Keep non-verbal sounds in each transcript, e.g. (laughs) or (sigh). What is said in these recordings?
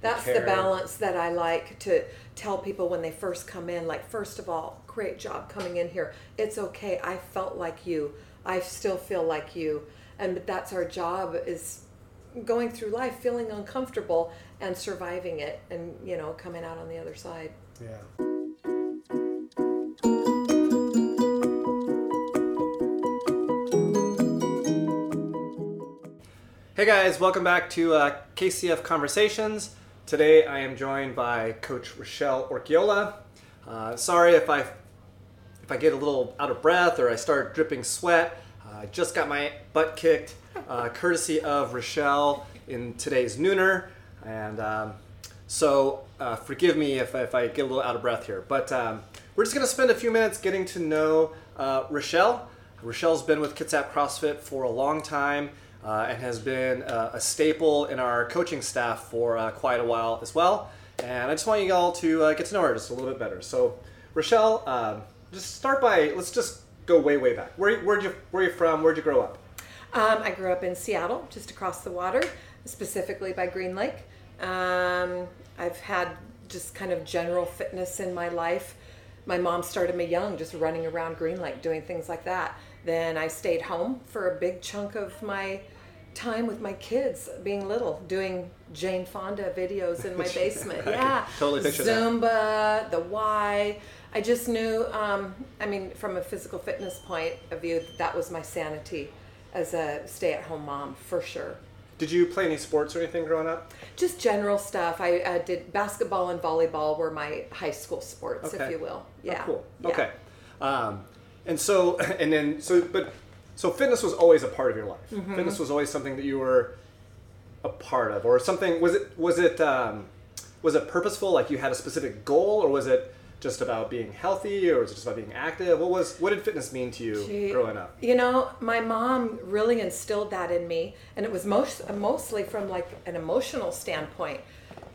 That's the care. balance that I like to tell people when they first come in. Like, first of all, great job coming in here. It's okay. I felt like you. I still feel like you. And that's our job is going through life feeling uncomfortable and surviving it and, you know, coming out on the other side. Yeah. Hey guys, welcome back to uh, KCF Conversations. Today I am joined by Coach Rochelle Orchiola. Uh, sorry if I if I get a little out of breath or I start dripping sweat. Uh, I just got my butt kicked, uh, (laughs) courtesy of Rochelle in today's nooner, and um, so uh, forgive me if, if I get a little out of breath here. But um, we're just going to spend a few minutes getting to know uh, Rochelle. Rochelle's been with Kitsap CrossFit for a long time uh, and has been uh, a staple in our coaching staff for uh, quite a while as well. And I just want you all to uh, get to know her just a little bit better. So, Rochelle, um, just start by let's just go way way back. Where where'd you where you from? Where'd you grow up? Um, I grew up in Seattle, just across the water, specifically by Green Lake. Um, I've had just kind of general fitness in my life. My mom started me young, just running around Green Lake, doing things like that. Then I stayed home for a big chunk of my time with my kids, being little, doing Jane Fonda videos in my (laughs) basement. Yeah, totally picture that. Zumba, the Y. I just knew. Um, I mean, from a physical fitness point of view, that was my sanity as a stay-at-home mom for sure. Did you play any sports or anything growing up? Just general stuff. I uh, did basketball and volleyball were my high school sports, if you will. Oh, Yeah. cool. Yeah. Okay. Um, and so, (laughs) and then, so, but, so fitness was always a part of your life. Mm-hmm. Fitness was always something that you were a part of, or something. Was it? Was it? Um, was it purposeful? Like you had a specific goal, or was it just about being healthy, or was it just about being active? What was? What did fitness mean to you Gee, growing up? You know, my mom really instilled that in me, and it was most mostly from like an emotional standpoint.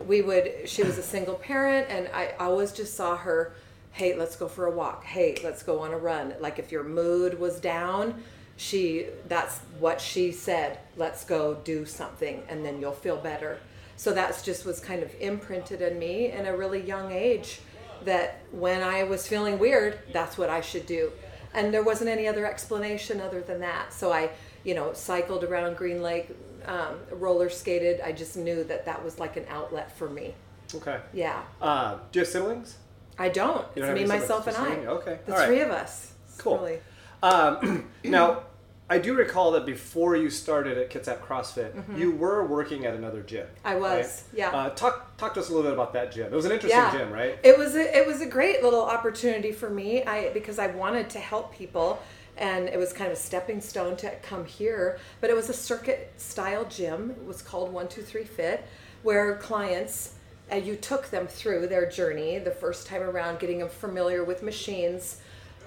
We would. She was a single parent, and I always just saw her. Hey, let's go for a walk. Hey, let's go on a run. Like if your mood was down, she that's what she said. Let's go do something, and then you'll feel better. So that's just was kind of imprinted in me in a really young age. That when I was feeling weird, that's what I should do and there wasn't any other explanation other than that. So I, you know, cycled around Green Lake, um, roller skated. I just knew that that was like an outlet for me. Okay. Yeah, Uh, do you have siblings? I don't. You it's don't me, myself, and I. Okay, the all right. three of us. It's Cool. really- Um, (clears throat) now, I do recall that before you started at Kitsap CrossFit, you were working at another gym. Mm-hmm. I was, yeah. Uh, talk talk to us a little bit about that gym. It was an interesting yeah. gym, right? It was a, it was a great little opportunity for me. I because I wanted to help people, and it was kind of a stepping stone to come here. But it was a circuit style gym. It was called One Two Three Fit, where clients. Uh, you took them through their journey the first time around, getting them familiar with machines,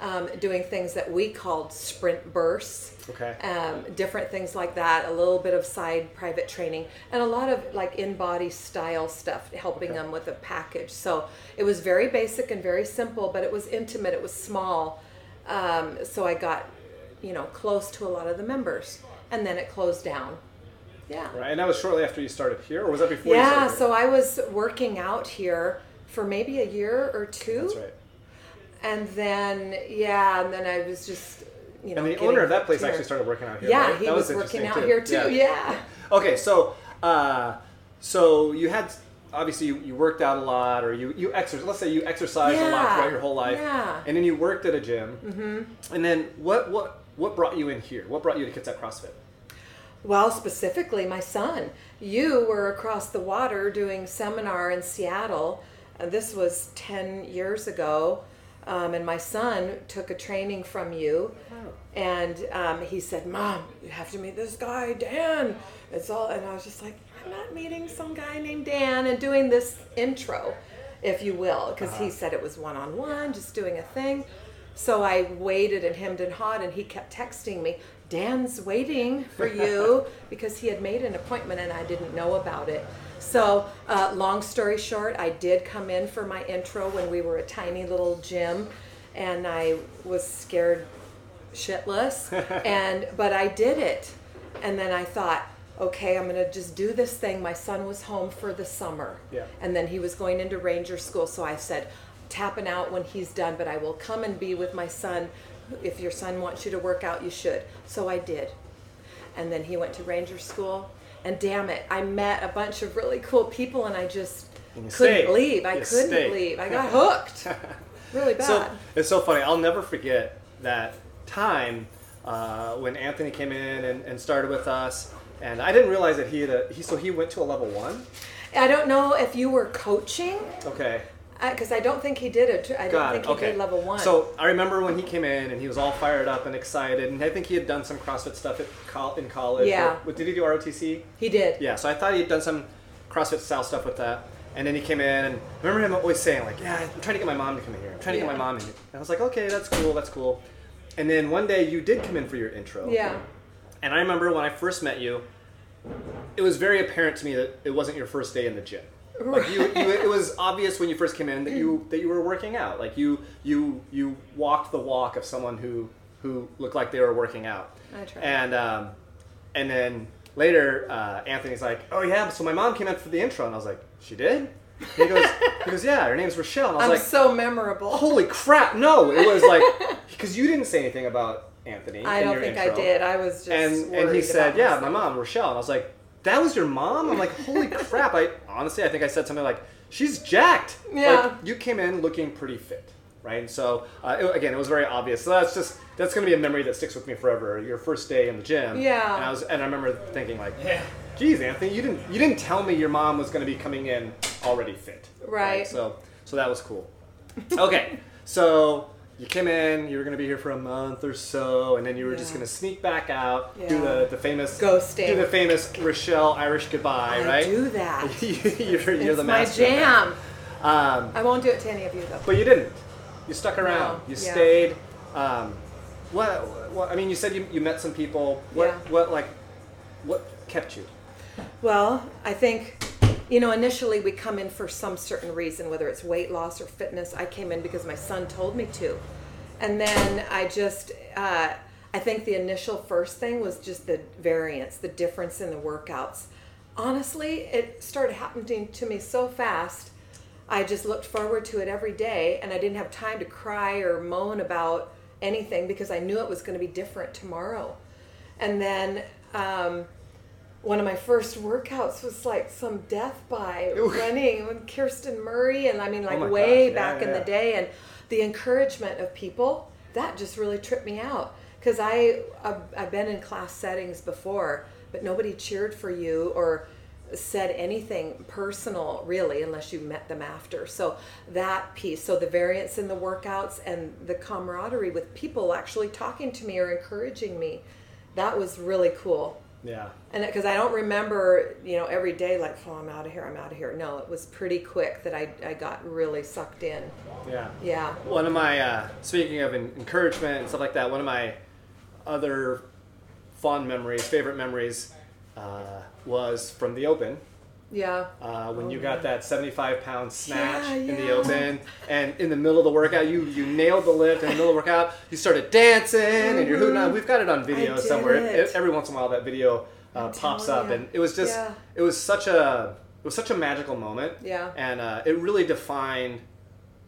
um, doing things that we called sprint bursts Okay. um, different things like that, a little bit of side private training, and a lot of like in body style stuff, helping Okay. them with a package. So it was very basic and very simple, but it was intimate, it was small. Um, so I got, you know, close to a lot of the members, and then it closed down. Yeah. Right, and that was shortly after you started here, or was that before? you Yeah, so I was working out here for maybe a year or two. That's right. And then, yeah, and then I was just, you know. And the owner of that place here. actually started working out here. Yeah, right? he That was, working interesting, out here too. Yeah. Okay, so uh, so you had obviously you, you worked out a lot, or you you exercise. Let's say you exercised a lot throughout your whole life, yeah. and then you worked at a gym. Mm-hmm. And then what what what brought you in here? What brought you to Kitsap CrossFit? Well, specifically, my son. You were across the water doing seminar in Seattle. Uh, this was 10 years ago. Um, and my son took a training from you. And um, he said, Mom, you have to meet this guy, Dan. It's all, and I was just like, I'm not meeting some guy named Dan and doing this intro, if you will, because he said it was one on one, just doing a thing. So I waited and hemmed and hawed, and he kept texting me, Dan's waiting for you (laughs) because he had made an appointment and I didn't know about it. So, uh, long story short, I did come in for my intro when we were a tiny little gym, and I was scared shitless, (laughs) and but I did it, and then I thought, okay, I'm going to just do this thing. My son was home for the summer. Yeah. And then he was going into ranger school. So I said, tapping out when he's done, but I will come and be with my son. If your son wants you to work out, you should. So I did. And then he went to ranger school. And damn it, I met a bunch of really cool people and I just couldn't stayed. leave. I You couldn't stayed. leave. I got (laughs) hooked. (laughs) really bad. So it's so funny. I'll never forget that time uh, when Anthony came in and, and started with us, and I didn't realize that he had a he. So he went to a level one. I don't know if you were coaching, Okay, because I don't think he did it. I don't got think it. he Okay, did level one. So I remember when he came in and he was all fired up and excited, and I think he had done some CrossFit stuff col- in college. Yeah. What, did he do ROTC? he did. Yeah, so I thought he had done some CrossFit style stuff with that. And then he came in, and I remember him always saying, like, yeah, I'm trying to get my mom to come in here. I'm trying to get my mom in here. And I was like, okay, that's cool, that's cool. And then one day you did come in for your intro. Yeah. And I remember when I first met you, it was very apparent to me that it wasn't your first day in the gym. Like you, you, it was obvious when you first came in that you that you were working out. Like you, you, you walked the walk of someone who who looked like they were working out. I tried. And um, and then later, uh, Anthony's like, "Oh yeah, so my mom came in for the intro," and I was like, "She did?" He goes, "He goes, yeah, her name's Rochelle." And I was I'm like, so memorable. "Holy crap!" No, it was like (laughs) because you didn't say anything about Anthony. I in don't your think intro. I did. I was just And and he said, "Yeah, myself. my mom, Rochelle." And I was like, "That was your mom?" I'm like, "Holy (laughs) crap!" I honestly, I think I said something like, "She's jacked." Yeah. Like, you came in looking pretty fit, right? And so uh, it- again, it was very obvious. So that's just that's going to be a memory that sticks with me forever. Your first day in the gym. Yeah. And I was and I remember thinking like, "Geez, Anthony, you didn't you didn't tell me your mom was going to be coming in already fit." Right. So so that was cool. (laughs) Okay. so. You came in, you were going to be here for a month or so, and then you were just going to sneak back out, yeah. do the, the famous Ghosting. do the famous Rochelle Irish goodbye, I right? do that. (laughs) you're, you're it's the my master. that. jam. Um, I won't do it to any of you though. but you didn't. You stuck around. No, You yeah. stayed. Um, what, what? I mean, you said you, you met some people. What? Yeah. What? Like, what kept you? Well, I think, you know, initially we come in for some certain reason, whether it's weight loss or fitness. I came in because my son told me to. And then I just, uh, I think the initial first thing was just the variance, the difference in the workouts. Honestly, it started happening to me so fast. I just looked forward to it every day, and I didn't have time to cry or moan about anything because I knew it was going to be different tomorrow. And then, um, one of my first workouts was like some death by (laughs) running with Kirsten Murray, and I mean, oh like Oh way gosh, yeah, back in the day, and the encouragement of people that just really tripped me out because I I've, I've been in class settings before, but nobody cheered for you or said anything personal really unless you met them after. So that piece so the variance in the workouts and the camaraderie with people actually talking to me or encouraging me that was really cool Yeah. and because I don't remember, you know, every day like, oh, I'm out of here, I'm out of here. No, it was pretty quick that I, I got really sucked in. Yeah. Yeah. One of my uh, speaking of encouragement and stuff like that. One of my other fond memories, favorite memories, uh, was from the Open. Yeah. uh, when Oh, you got yeah. that 75 pound snatch Yeah, in the open and in the middle of the workout you you nailed the lift in the middle of the workout you started dancing and you're hooting out. we've got it on video Mm-hmm. somewhere it. every once in a while that video uh, pops up ya. and it was just Yeah. it was such a it was such a magical moment Yeah. and uh, it really defined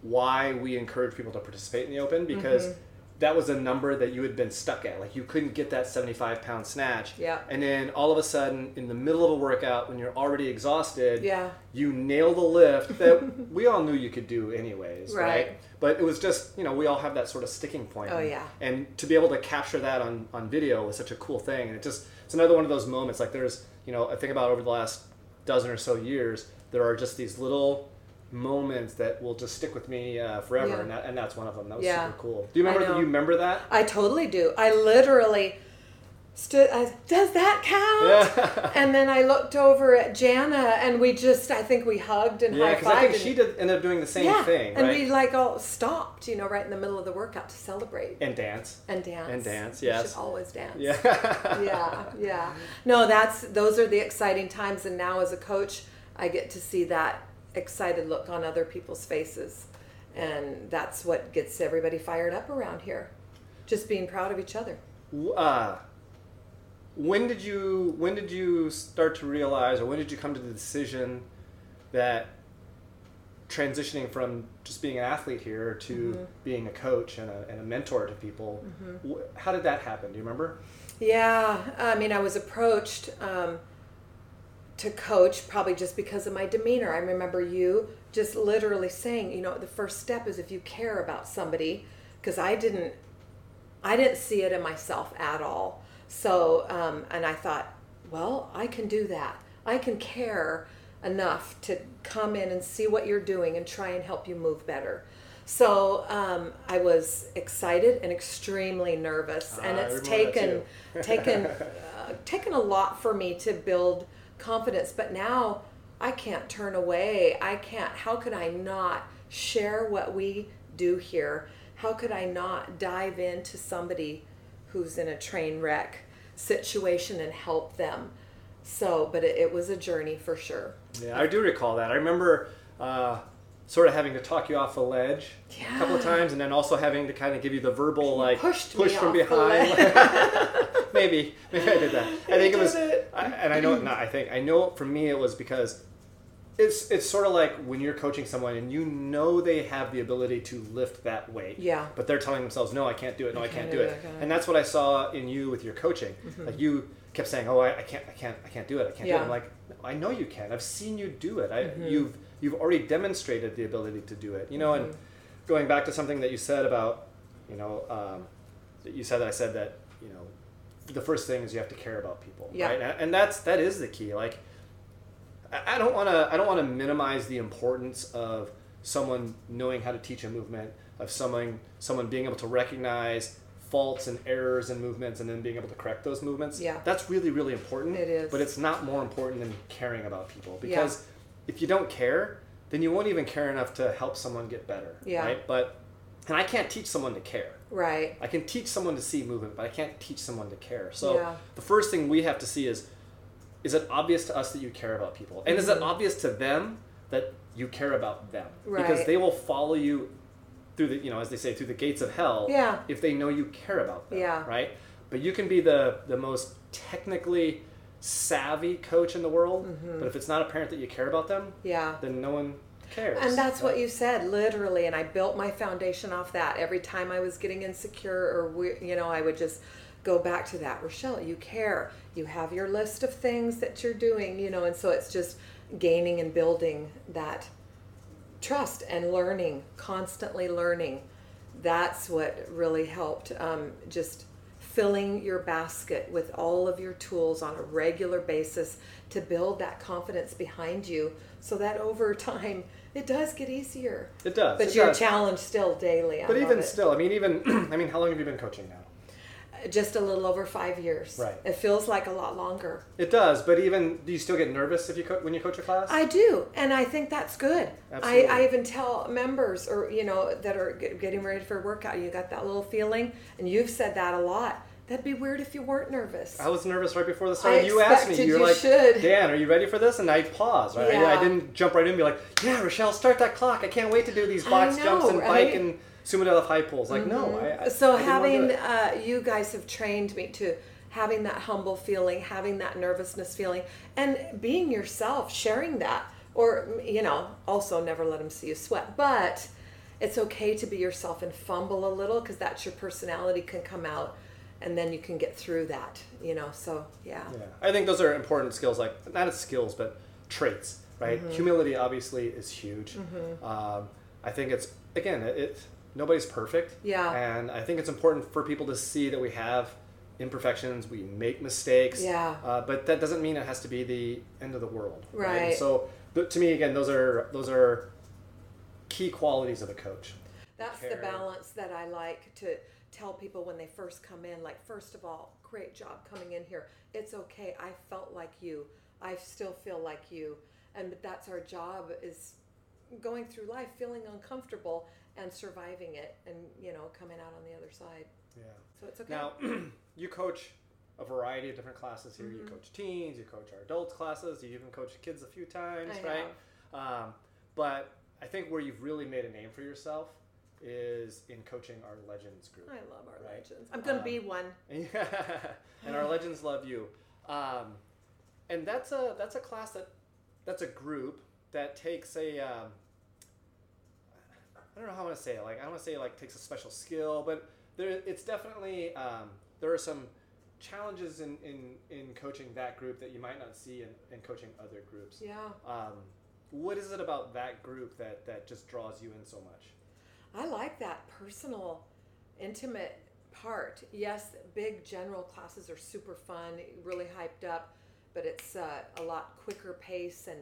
why we encourage people to participate in the open because Mm-hmm. That was a number that you had been stuck at like you couldn't get that 75 pound snatch Yeah. and then all of a sudden in the middle of a workout when you're already exhausted Yeah. you nail the lift that (laughs) we all knew you could do anyways right. Right. but it was just you know we all have that sort of sticking point Oh, yeah. and to be able to capture that on, on video was such a cool thing and it just it's another one of those moments like there's you know i think about over the last dozen or so years there are just these little moments that will just stick with me uh, forever Yeah. and, that, and that's one of them that was Yeah. super cool do you remember you remember that I totally do. I literally stood, I, does that count? yeah (laughs) And then I looked over at Jana and we just, I think we hugged and yeah because i think she did end up doing the same yeah. thing And right we like all stopped, you know, right in the middle of the workout to celebrate and dance and dance. and dance, You yes. should always dance. yeah (laughs) yeah yeah no that's those are the exciting times and now as a coach i get to see that excited look on other people's faces and that's what gets everybody fired up around here just being proud of each other uh, when did you when did you start to realize, or when did you come to the decision that transitioning from just being an athlete here to Mm-hmm. being a coach and a, and a mentor to people, wh- how did that happen? Do you remember? Yeah, I mean, I was approached um, to coach probably just because of my demeanor. I remember you just literally saying, you know, the first step is if you care about somebody, because I didn't, I didn't see it in myself at all. So, um, and I thought, well, I can do that. I can care enough to come in and see what you're doing and try and help you move better. So um, I was excited and extremely nervous, and it's taken taken (laughs) uh, taken a lot for me to build confidence. But now I can't turn away. I can't. How could I not share what we do here? How could I not dive into somebody who's in a train wreck situation and help them? So, but it, it was a journey for sure. Yeah, I do recall that. I remember uh, sort of having to talk you off the ledge a couple of times, and then also having to kind of give you the verbal like push from behind. (laughs) maybe, maybe I did that. I think it was, it. I, and I know it not. I think I know for me it was because it's it's sort of like when you're coaching someone and you know they have the ability to lift that weight. Yeah. But they're telling themselves, no, I can't do it. No, I, can't, do do it. can't. And that's what I saw in you with your coaching. Mm-hmm. Like you kept saying, oh, I, I can't, I can't, I can't do it. I can't do it. I'm like, I know you can. I've seen you do it. I, mm-hmm. You've you've already demonstrated the ability to do it. You know, and mm-hmm. going back to something that you said about, you know, um, that you said that I said that you know, the first thing is you have to care about people, Yeah. right? And, that's that is the key. Like, I don't want to I don't want to minimize the importance of someone knowing how to teach a movement, of someone someone being able to recognize faults and errors in movements and then being able to correct those movements. Yeah. That's really really important. It is. But it's not more important than caring about people because if you don't care, then you won't even care enough to help someone get better, Yeah. right? But and I can't teach someone to care. Right. I can teach someone to see movement, but I can't teach someone to care. So Yeah. the first thing we have to see is is it obvious to us that you care about people? And is it obvious to them that you care about them? Right. Because they will follow you through the, you know, as they say, through the gates of hell Yeah. if they know you care about them. Yeah. Right? But you can be the the most technically savvy coach in the world, Mm-hmm. but if it's not apparent that you care about them, Yeah. then no one cares. And that's what you said, literally. And I built my foundation off that. Every time I was getting insecure, or you know, I would just go back to that. Rochelle, you care. You have your list of things that you're doing, you know, and so it's just gaining and building that trust and learning, constantly learning. That's what really helped. Um, just filling your basket with all of your tools on a regular basis to build that confidence behind you so that over (laughs) time it does get easier. It does. But it you're does. challenged still daily. I But even it. still, I mean, even (clears throat) I mean, how long have you been coaching now? Uh, just a little over five years. Right. It feels like a lot longer. It does, but even do you still get nervous if you co- when you coach a class? I do, and I think that's good. I, Absolutely. I even tell members or you know that are getting ready for a workout, you got that little feeling, and you've said that a lot. That'd be weird if you weren't nervous. I was nervous right before the start. I you asked me, you're you like, should. Dan, are you ready for this? And I paused. Right? I, I didn't jump right in and be like, yeah, Rochelle, start that clock. I can't wait to do these box I jumps and right? Mm-hmm. bike and sumo deadlift high pulls. Like, no. I, so I didn't wanna do having uh, you guys have trained me to having that humble feeling having that nervousness feeling and being yourself sharing that or you know also never let them see you sweat but it's okay to be yourself and fumble a little because that's your personality can come out and then you can get through that you know so yeah Yeah, I think those are important skills. Like not as skills, but traits. Right? Mm-hmm. Humility obviously is huge. Um, I think it's again, it, it nobody's perfect. Yeah. And I think it's important for people to see that we have imperfections. We make mistakes. Yeah. Uh, but that doesn't mean it has to be the end of the world. And Right. so th- to me, again, those are those are key qualities of a coach. That's the balance that I like to tell people when they first come in. Like, first of all, great job coming in here. It's okay. I felt like you. I still feel like you. And that's our job is going through life feeling uncomfortable and surviving it and, you know, coming out on the other side. Yeah. So it's okay. Now, (clears throat) you coach a variety of different classes here. Mm-hmm. You coach teens, you coach our adults classes, you even coach kids a few times, I right? Um, but I think where you've really made a name for yourself is in coaching our Legends group. I love our Right. legends. I'm gonna Um, be one. Yeah, (laughs) and our legends love you. Um, and that's a that's a class that that's a group that takes a um, I don't know how I want to say it. Like I want to say like takes a special skill, but there it's definitely um, there are some challenges in, in in coaching that group that you might not see in, in coaching other groups. Yeah. Um, what is it about that group that that just draws you in so much? I like that personal, intimate part. Yes, big general classes are super fun, really hyped up, but it's uh, a lot quicker pace and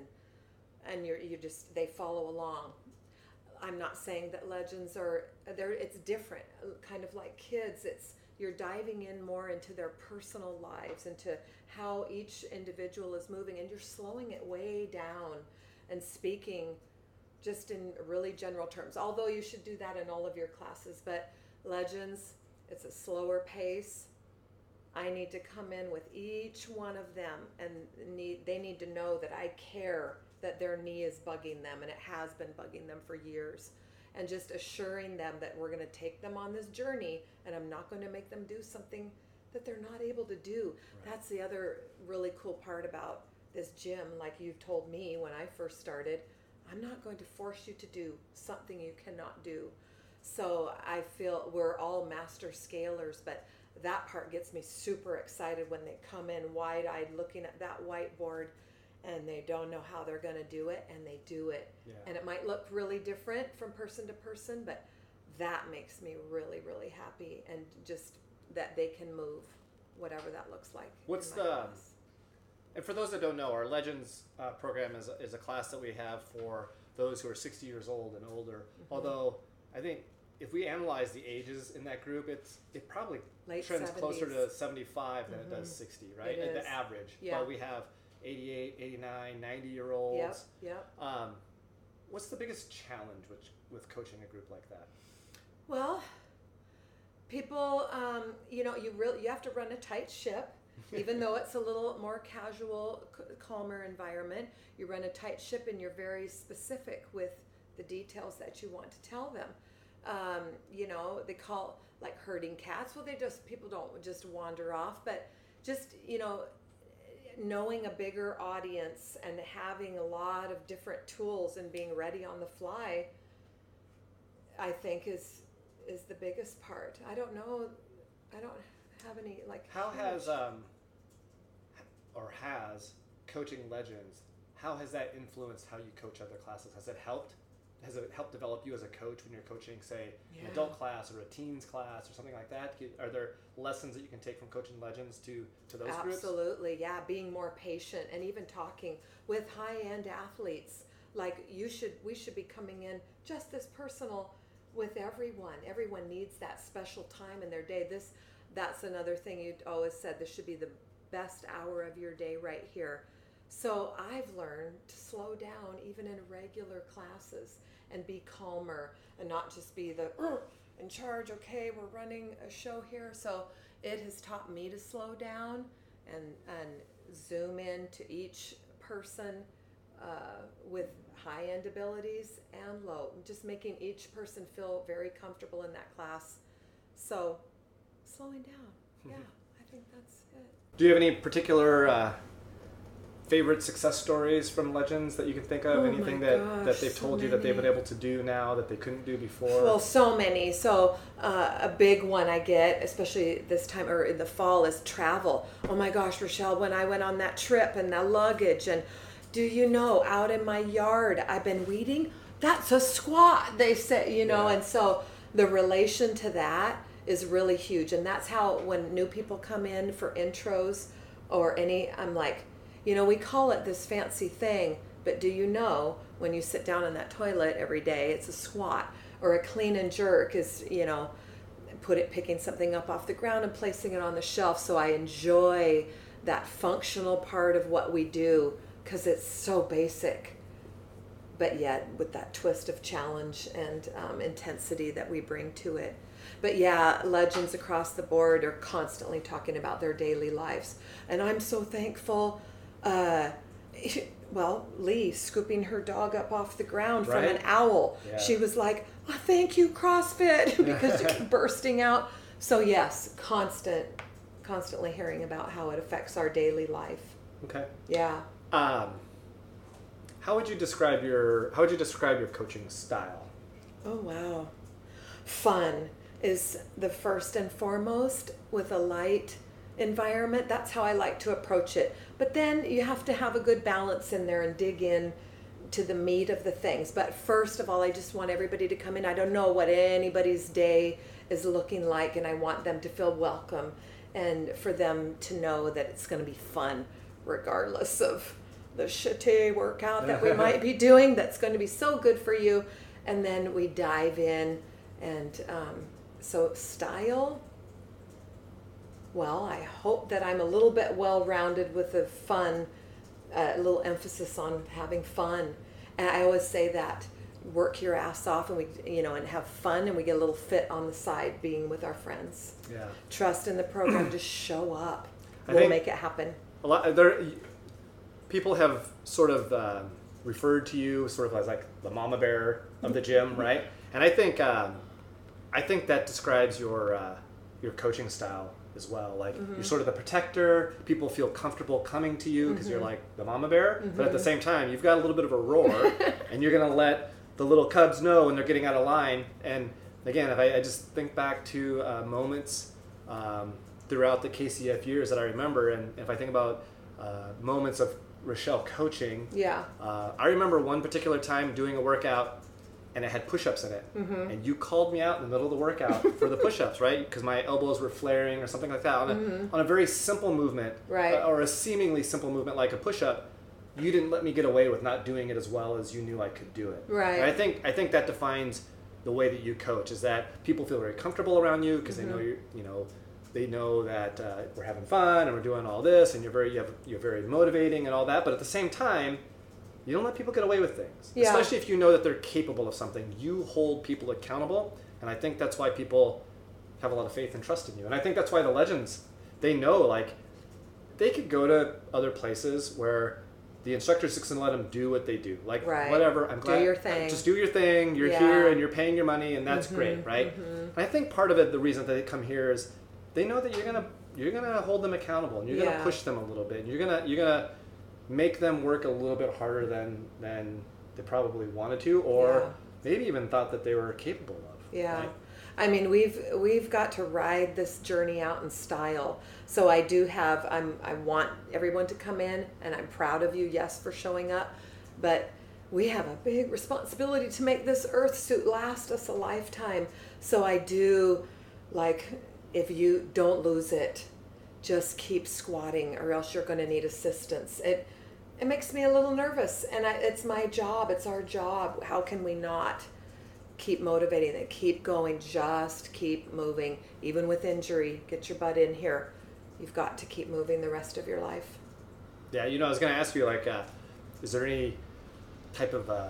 and you're you just they follow along. I'm not saying that legends are there. It's different, kind of like kids. It's you're diving in more into their personal lives, into how each individual is moving, and you're slowing it way down and speaking just in really general terms. Although you should do that in all of your classes, but legends, it's a slower pace. I need to come in with each one of them and need they need to know that I care that their knee is bugging them and it has been bugging them for years and just assuring them that we're going to take them on this journey and I'm not going to make them do something that they're not able to do. Right. That's the other really cool part about this gym like you've told me when I first started, I'm not going to force you to do something you cannot do. So I feel we're all master scalers, but that part gets me super excited when they come in wide eyed looking at that whiteboard and they don't know how they're going to do it and they do it. Yeah. And it might look really different from person to person, but that makes me really, really happy and just that they can move whatever that looks like. What's the- class. And for those that don't know, our Legends uh, program is a, is a class that we have for those who are 60 years old and older. Mm-hmm. Although I think if we analyze the ages in that group, it's it probably Late trends closer to 70s. 75 than it does 60, right? At the average. Yeah. But we have 88, 89, 90 year olds. Yep, yep. Um, what's the biggest challenge with, with coaching a group like that? Well, people, um, you know, you really you have to run a tight ship, even though it's a little more casual, calmer environment. You run a tight ship, and you're very specific with the details that you want to tell them. Um, you know, they call like herding cats. Well, they just people don't just wander off, but just you know, knowing a bigger audience and having a lot of different tools and being ready on the fly I think is is the biggest part. I don't know. I don't have any like. How huge- has um, or has coaching legends? How has that influenced how you coach other classes? Has it helped? Has it helped develop you as a coach when you're coaching, say, an adult class or a teens class or something like that? Are there lessons that you can take from coaching legends to to those groups? Absolutely, yeah. Being more patient and even talking with high end athletes. Like you should, we should be coming in just this personal with everyone. Everyone needs that special time in their day. This, that's another thing you always said. This should be the best hour of your day right here. So I've learned to slow down even in regular classes and be calmer and not just be the "Ugh, in charge. Okay, we're running a show here. So it has taught me to slow down and and zoom in to each person uh, with high end abilities and low, just making each person feel very comfortable in that class. So slowing down, yeah, I think that's it. Do you have any particular uh, favorite success stories from legends that you can think of? Oh Anything that, gosh, that they've so told you that they've been able to do now that they couldn't do before? Well, so many. So uh, a big one I get, especially this time or in the fall, is travel. Oh my gosh, Rochelle, when I went on that trip and the luggage, and do you know, out in my yard, I've been weeding. That's a squat. They say, you know, Yeah. and so the relation to that is really huge, and that's how when new people come in for intros or any, I'm like, you know, we call it this fancy thing, but do you know when you sit down in that toilet every day, it's a squat or a clean and jerk is, you know, put it picking something up off the ground and placing it on the shelf. So I enjoy that functional part of what we do because it's so basic, but yet with that twist of challenge and um, intensity that we bring to it. But yeah, legends across the board are constantly talking about their daily lives, and I'm so thankful. Uh, (laughs) well, Lee scooping her dog up off the ground from an owl. Yeah. She was like, oh, "Thank you, CrossFit," (laughs) because she kept (laughs) bursting out. So yes, constant, constantly hearing about how it affects our daily life. Okay. Yeah. Um, how would you describe your How would you describe your coaching style? Oh wow. Fun is the first and foremost with a light environment. That's how I like to approach it. But then you have to have a good balance in there and dig in to the meat of the things. But first of all, I just want everybody to come in. I don't know what anybody's day is looking like and I want them to feel welcome and for them to know that it's going to be fun regardless of the shitty workout that we (laughs) might be doing that's going to be so good for you and then we dive in and um, so style well i hope that i'm a little bit well rounded with a fun uh, a little emphasis on having fun and i always say that work your ass off and we you know and have fun and we get a little fit on the side being with our friends Yeah. trust in the program just show up (clears throat) I we'll make it happen A lot there. People have sort of um, referred to you sort of as like the mama bear of the gym, right? And I think um, I think that describes your uh, your coaching style as well. Like you're sort of the protector. People feel comfortable coming to you because you're like the mama bear, but at the same time, you've got a little bit of a roar, (laughs) and you're gonna let the little cubs know when they're getting out of line. And again, if I, I just think back to uh, moments um, throughout the KCF years that I remember, and if I think about uh, moments of Rochelle coaching, yeah uh, I remember one particular time doing a workout and it had push-ups in it, Mm-hmm. and you called me out in the middle of the workout (laughs) for the push-ups, right? Because my elbows were flaring or something like that on a, on a very simple movement, Mm-hmm. Right. uh, or a seemingly simple movement like a push-up. You didn't let me get away with not doing it as well as you knew I could do it. Right. And I think I think that defines the way that you coach is that people feel very comfortable around you because Mm-hmm. they know you you know they know that uh, we're having fun and we're doing all this and you're very you have, you're very motivating and all that but at the same time you don't let people get away with things Yeah. especially if you know that they're capable of something you hold people accountable and i think that's why people have a lot of faith and trust in you and i think that's why the legends they know like they could go to other places where the instructor's just gonna let them do what they do like Right. whatever i'm Do glad your thing. just do your thing you're Yeah. here and you're paying your money and that's great Mm-hmm, right and i think part of it the reason that they come here is they know that you're gonna you're gonna hold them accountable and you're Yeah. gonna push them a little bit and you're gonna you're gonna make them work a little bit harder than than they probably wanted to or Yeah. maybe even thought that they were capable of Yeah. right? I mean, we've we've got to ride this journey out in style. So I do have I'm I want everyone to come in and I'm proud of you, yes, for showing up, but we have a big responsibility to make this earth suit last us a lifetime. So I do like if you don't lose it, just keep squatting or else you're going to need assistance. It it makes me a little nervous and I, it's my job, it's our job. How can we not? keep motivating it keep going just keep moving even with injury get your butt in here you've got to keep moving the rest of your life Yeah, you know, I was going to ask you, like, uh, is there any type of uh,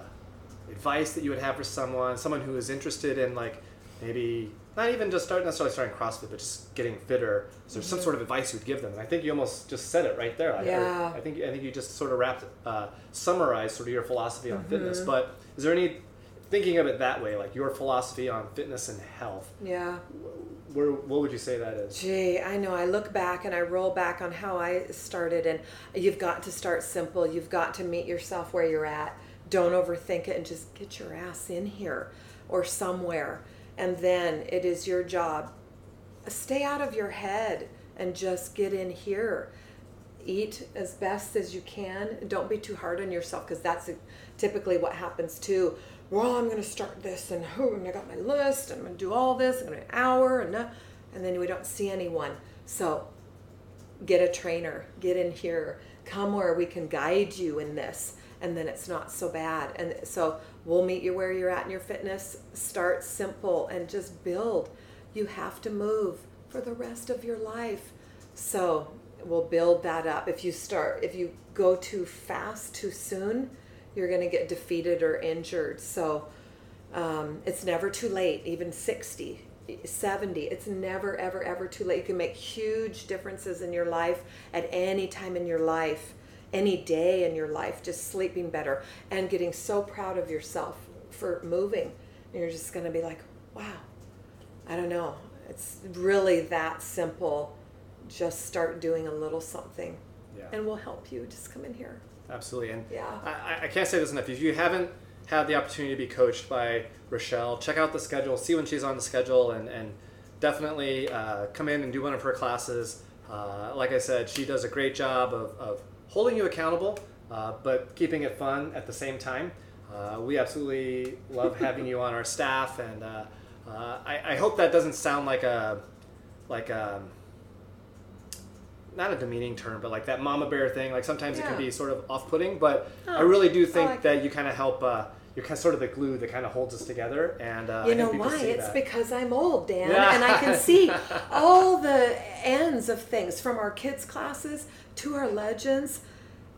advice that you would have for someone, someone who is interested in, like, maybe not even just start necessarily starting CrossFit, but just getting fitter? Is there some sort of advice you'd give them? And I think you almost just said it right there. I, Yeah. I think I think you just sort of wrapped, uh, summarized sort of your philosophy on fitness. Mm-hmm. But is there any thinking of it that way, like your philosophy on fitness and health? yeah Where what would you say that is? Gee, I know. I look back and I roll back on how I started, and you've got to start simple. You've got to meet yourself where you're at. Don't overthink it and just get your ass in here or somewhere. And then it is your job. Stay out of your head and just get in here. Eat as best as you can. Don't be too hard on yourself because that's typically what happens too. Well, I'm going to start this and, oh, I got my list. I'm going to do all this. To an hour and uh, and then we don't see anyone. So get a trainer, get in here, come where we can guide you in this, and then it's not so bad. And so we'll meet you where you're at in your fitness. Start simple and just build. You have to move for the rest of your life. So we'll build that up. If you start, if you go too fast too soon, you're going to get defeated or injured. So um, it's never too late, even 60, 70. It's never, ever, ever too late. You can make huge differences in your life at any time in your life any day in your life, just sleeping better and getting so proud of yourself for moving. And you're just going to be like, wow, I don't know. It's really that simple. Just start doing a little something Yeah. and we'll help you. Just come in here. Absolutely. And Yeah. I, I- can't say this enough. If you haven't had the opportunity to be coached by Rochelle, check out the schedule, see when she's on the schedule, and, and definitely uh, come in and do one of her classes. Uh, like I said, she does a great job of, of holding you accountable, uh, but keeping it fun at the same time. Uh, we absolutely love (laughs) having you on our staff, and uh, uh, I, I hope that doesn't sound like a like a not a demeaning term, but like that mama bear thing. Like sometimes it can be sort of off-putting, but I Oh, really do think like that you kind of help. You're kind of sort of the glue that kind of holds us together, and uh, You know why? It's that. because I'm old, Dan, Yeah. and I can see (laughs) all the ends of things from our kids' classes to our legends.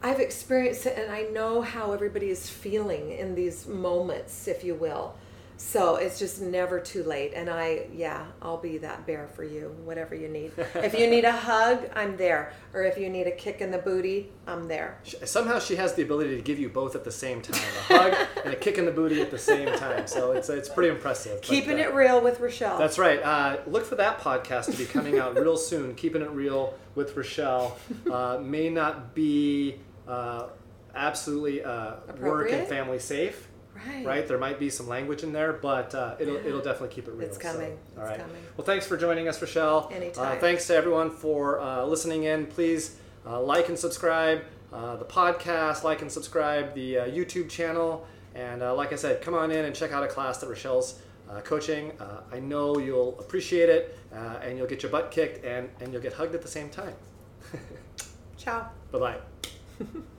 I've experienced it, and I know how everybody is feeling in these moments, if you will. So it's just never too late. And I, yeah, I'll be that bear for you, whatever you need. if you need a (laughs) hug, I'm there. Or if you need a kick in the booty, I'm there. Somehow she has the ability to give you both at the same time, a hug (laughs) and a kick in the booty at the same time. So it's it's pretty impressive. But, Keeping uh, it real with Rochelle. That's right. Uh, look for that podcast to be coming out real (laughs) soon. Keeping it real with Rochelle uh, may not be uh, absolutely uh, work and family safe. Right. Right, there might be some language in there, but uh, it'll Yeah. it'll definitely keep it real. It's so, coming. all It's right. coming. Well, thanks for joining us, Rochelle. Anytime. Uh, thanks to everyone for uh, listening in. Please uh, like and subscribe uh, the podcast, like and subscribe the uh, YouTube channel, and uh, like I said, come on in and check out a class that Rochelle's uh, coaching. Uh, I know you'll appreciate it, uh, and you'll get your butt kicked, and and you'll get hugged at the same time. (laughs) Ciao. bye bye. (laughs)